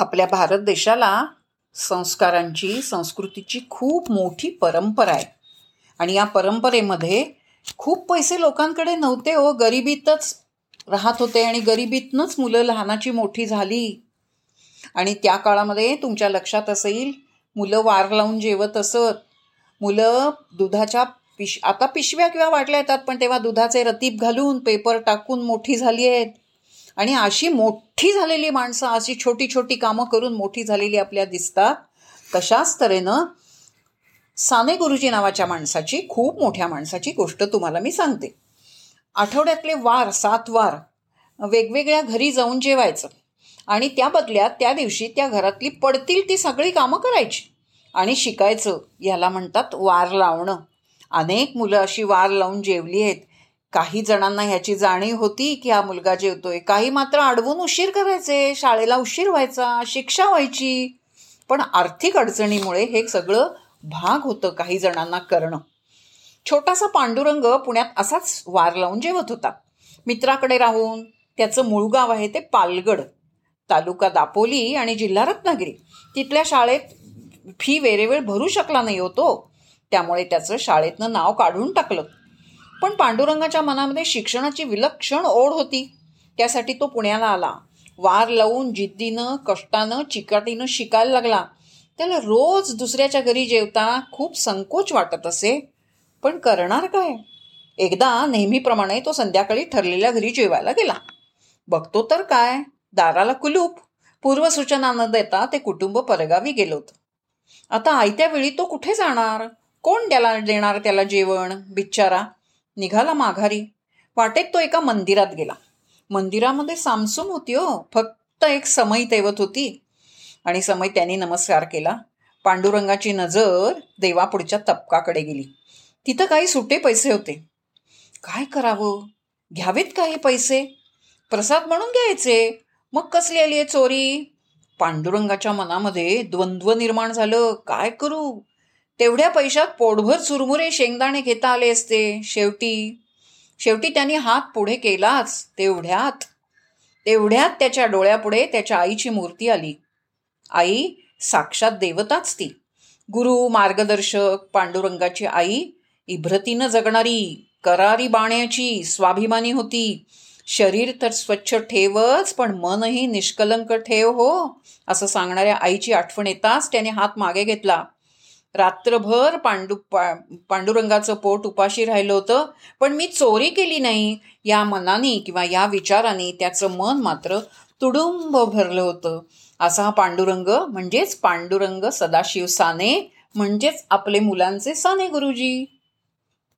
आपल्या भारत देशाला संस्कारांची संस्कृतीची खूप मोठी परंपरा आहे. आणि या परंपरेमध्ये खूप पैसे लोकांकडे नव्हते हो. गरिबीतच राहत होते आणि गरिबीतनंच मुलं लहानाची मोठी झाली. आणि त्या काळामध्ये तुमच्या लक्षात असेल मुलं वार लावून जेवत असत. मुलं दुधाच्या पिश आता पिशव्या किंवा वाटल्या येतात पण तेव्हा दुधाचे रतीप घालून पेपर टाकून मोठी झाली आहेत. आणि अशी मोठी झालेली माणसं अशी छोटी छोटी कामं करून मोठी झालेली आपल्या दिसतात तशाच तऱ्हेनं साने गुरुजी नावाच्या माणसाची खूप मोठ्या माणसाची गोष्ट तुम्हाला मी सांगते. आठवड्यातले वार सात वार वेगवेगळ्या घरी जाऊन जेवायचं आणि त्या बदल्यात त्या दिवशी त्या घरातली पडतील ती सगळी कामं करायची आणि शिकायचं. याला म्हणतात वार लावणं. अनेक मुलं अशी वार लावून जेवली आहेत. काही जणांना ह्याची जाणीव होती की हा मुलगा जेवतोय. काही मात्र अडवून उशीर करायचे शाळेला उशीर व्हायचा शिक्षा व्हायची. पण आर्थिक अडचणीमुळे हे सगळं भाग होतं काही जणांना करणं. छोटासा पांडुरंग पुण्यात असाच वार लावून जेवत होता. मित्राकडे राहून त्याचं मूळ गाव आहे ते पालगड तालुका दापोली आणि जिल्हा रत्नागिरी. तिथल्या शाळेत फी वेळेवेळ भरू शकला नाही होतो. त्यामुळे त्याचं शाळेतनं नाव काढून टाकलं. पण पांडुरंगाच्या मनामध्ये शिक्षणाची विलक्षण ओढ होती. त्यासाठी तो पुण्याला आला. वार लावून जिद्दीनं कष्टानं चिकाटीनं शिकायला लागला. त्याला रोज दुसऱ्याच्या घरी जेवता खूप संकोच वाटत असे. पण करणार काय? एकदा नेहमीप्रमाणे तो संध्याकाळी ठरलेल्या घरी जेवायला गेला. बघतो तर काय? दाराला कुलूप. पूर्वसूचना न देता ते कुटुंब परगावी गेलो होतं. आता आयत्या वेळी तो कुठे जाणार? कोण त्याला देणार त्याला जेवण? बिचारा निघाला माघारी. वाटेत तो एका मंदिरात गेला. मंदिरामध्ये सामसूम होती हो. फक्त एक समय तेवत होती. आणि समय त्यांनी नमस्कार केला. पांडुरंगाची नजर देवापुढच्या तपकाकडे गेली. तिथं काही सुटे पैसे होते. काय करावं? घ्यावेत का हे पैसे? प्रसाद म्हणून घ्यायचे. मग कसली आली आहे चोरी? पांडुरंगाच्या मनामध्ये द्वंद्व निर्माण झालं. काय करू? तेवढ्या पैशात पोटभर चुरमुरे शेंगदाणे घेता आले असते. शेवटी शेवटी त्यांनी हात पुढे केलाच. तेवढ्यात तेवढ्यात त्याच्या डोळ्यापुढे त्याच्या आईची मूर्ती आली. आई साक्षात देवताच ती. गुरु मार्गदर्शक पांडुरंगाची आई इभ्रतीनं जगणारी करारी बाण्याची स्वाभिमानी होती. शरीर तर स्वच्छ ठेवच पण मनही निष्कलंक ठेव हो असं सांगणाऱ्या आईची आठवण येताच त्याने हात मागे घेतला. रात्रभर पांडू पा पांडुरंगाचं पोट उपाशी राहिलं होतं पण मी चोरी केली नाही. या मनाने किंवा या विचाराने त्याचं मन मात्र तुडुंब भरलं होतं. असा हा पांडुरंग म्हणजेच पांडुरंग सदाशिव साने म्हणजेच आपले मुलांचे साने गुरुजी.